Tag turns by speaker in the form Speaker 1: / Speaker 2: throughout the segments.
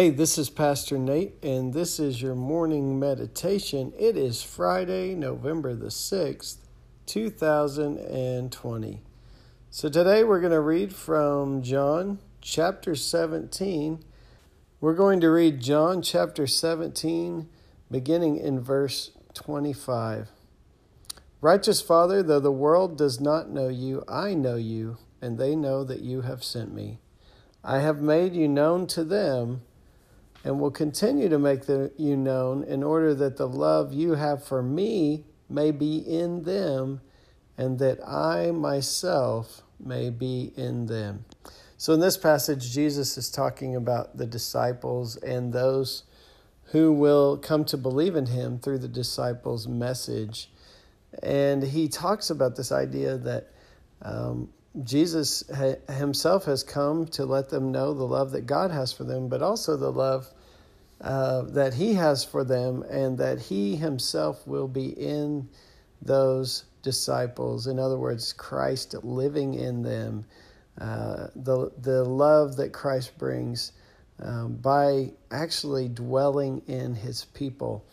Speaker 1: Hey, this is Pastor Nate, and this is your morning meditation. It is Friday, November the 6th, 2020. So today we're going to read from John chapter 17. We're going to read John chapter 17, beginning in verse 25. Righteous Father, though the world does not know you, I know you, and they know that you have sent me. I have made you known to them and will continue to make the, you known in order that the love you have for me may be in them and that I myself may be in them. So, in this passage, Jesus is talking about the disciples and those who will come to believe in him through the disciples' message. And he talks about this idea that um, Jesus himself has come to let them know the love that God has for them, but also the love uh, that he has for them, and that he himself will be in those disciples. In other words, Christ living in them, uh, the, the love that Christ brings um, by actually dwelling in his people.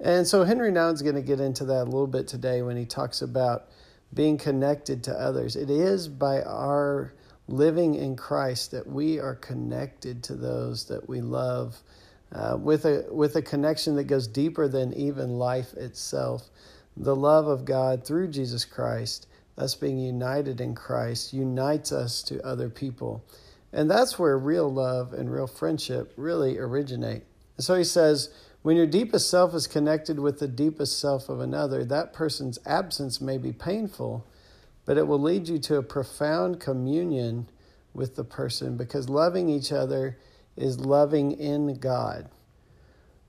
Speaker 1: And so Henry Nouwen's going to get into that a little bit today when he talks about being connected to others. It is by our living in Christ that we are connected to those that we love uh, with a with a connection that goes deeper than even life itself. The love of God through Jesus Christ, us being united in Christ, unites us to other people. And that's where real love and real friendship really originate. So he says, when your deepest self is connected with the deepest self of another, that person's absence may be painful, but it will lead you to a profound communion with the person because loving each other is loving in God.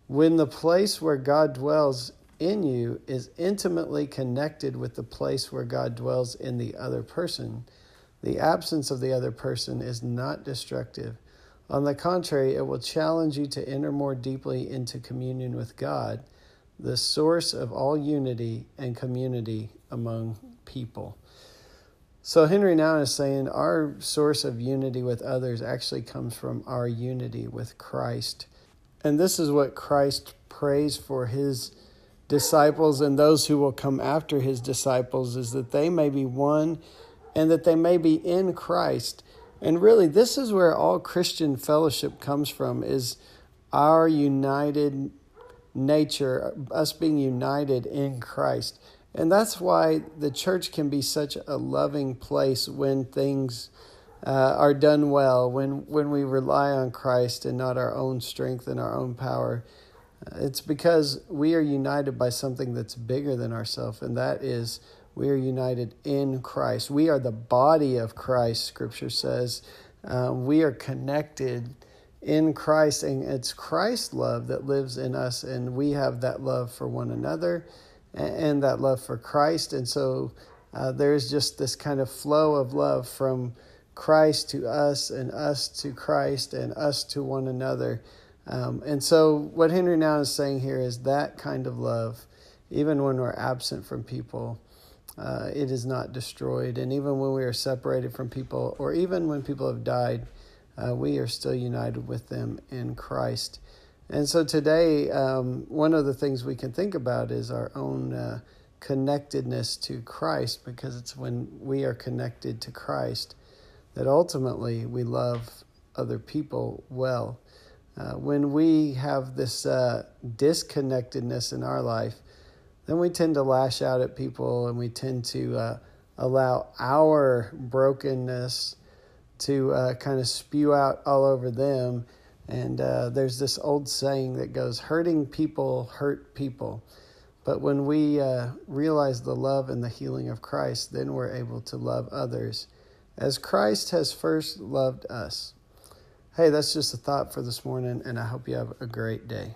Speaker 1: When the place where God dwells in you is intimately connected with the place where God dwells in the other person, the absence of the other person is not destructive. On the contrary, it will challenge you to enter more deeply into communion with God, the source of all unity and community among people. So Henry Nouwen is saying our source of unity with others actually comes from our unity with Christ. And this is what Christ prays for his disciples and those who will come after his disciples is that they may be one and that they may be in Christ. And really this is where all Christian fellowship comes from is our united nature, us being united in Christ. And that's why the church can be such a loving place when things uh, are done well, when, when we rely on Christ and not our own strength and our own power. It's because we are united by something that's bigger than ourselves, and that is we are united in Christ. We are the body of Christ, Scripture says. Uh, we are connected in Christ, and it's Christ's love that lives in us, and we have that love for one another and that love for Christ. And so uh, there's just this kind of flow of love from Christ to us, and us to Christ, and us to one another. Um, and so, what Henry Nouwen is saying here is that kind of love, even when we're absent from people, uh, it is not destroyed. And even when we are separated from people, or even when people have died, uh, we are still united with them in Christ. And so today, um, one of the things we can think about is our own uh, connectedness to Christ, because it's when we are connected to Christ that ultimately we love other people well. Uh, when we have this uh, disconnectedness in our life, then we tend to lash out at people and we tend to uh, allow our brokenness to uh, kind of spew out all over them and uh, there's this old saying that goes, hurting people hurt people. But when we uh, realize the love and the healing of Christ, then we're able to love others as Christ has first loved us. Hey, that's just a thought for this morning, and I hope you have a great day.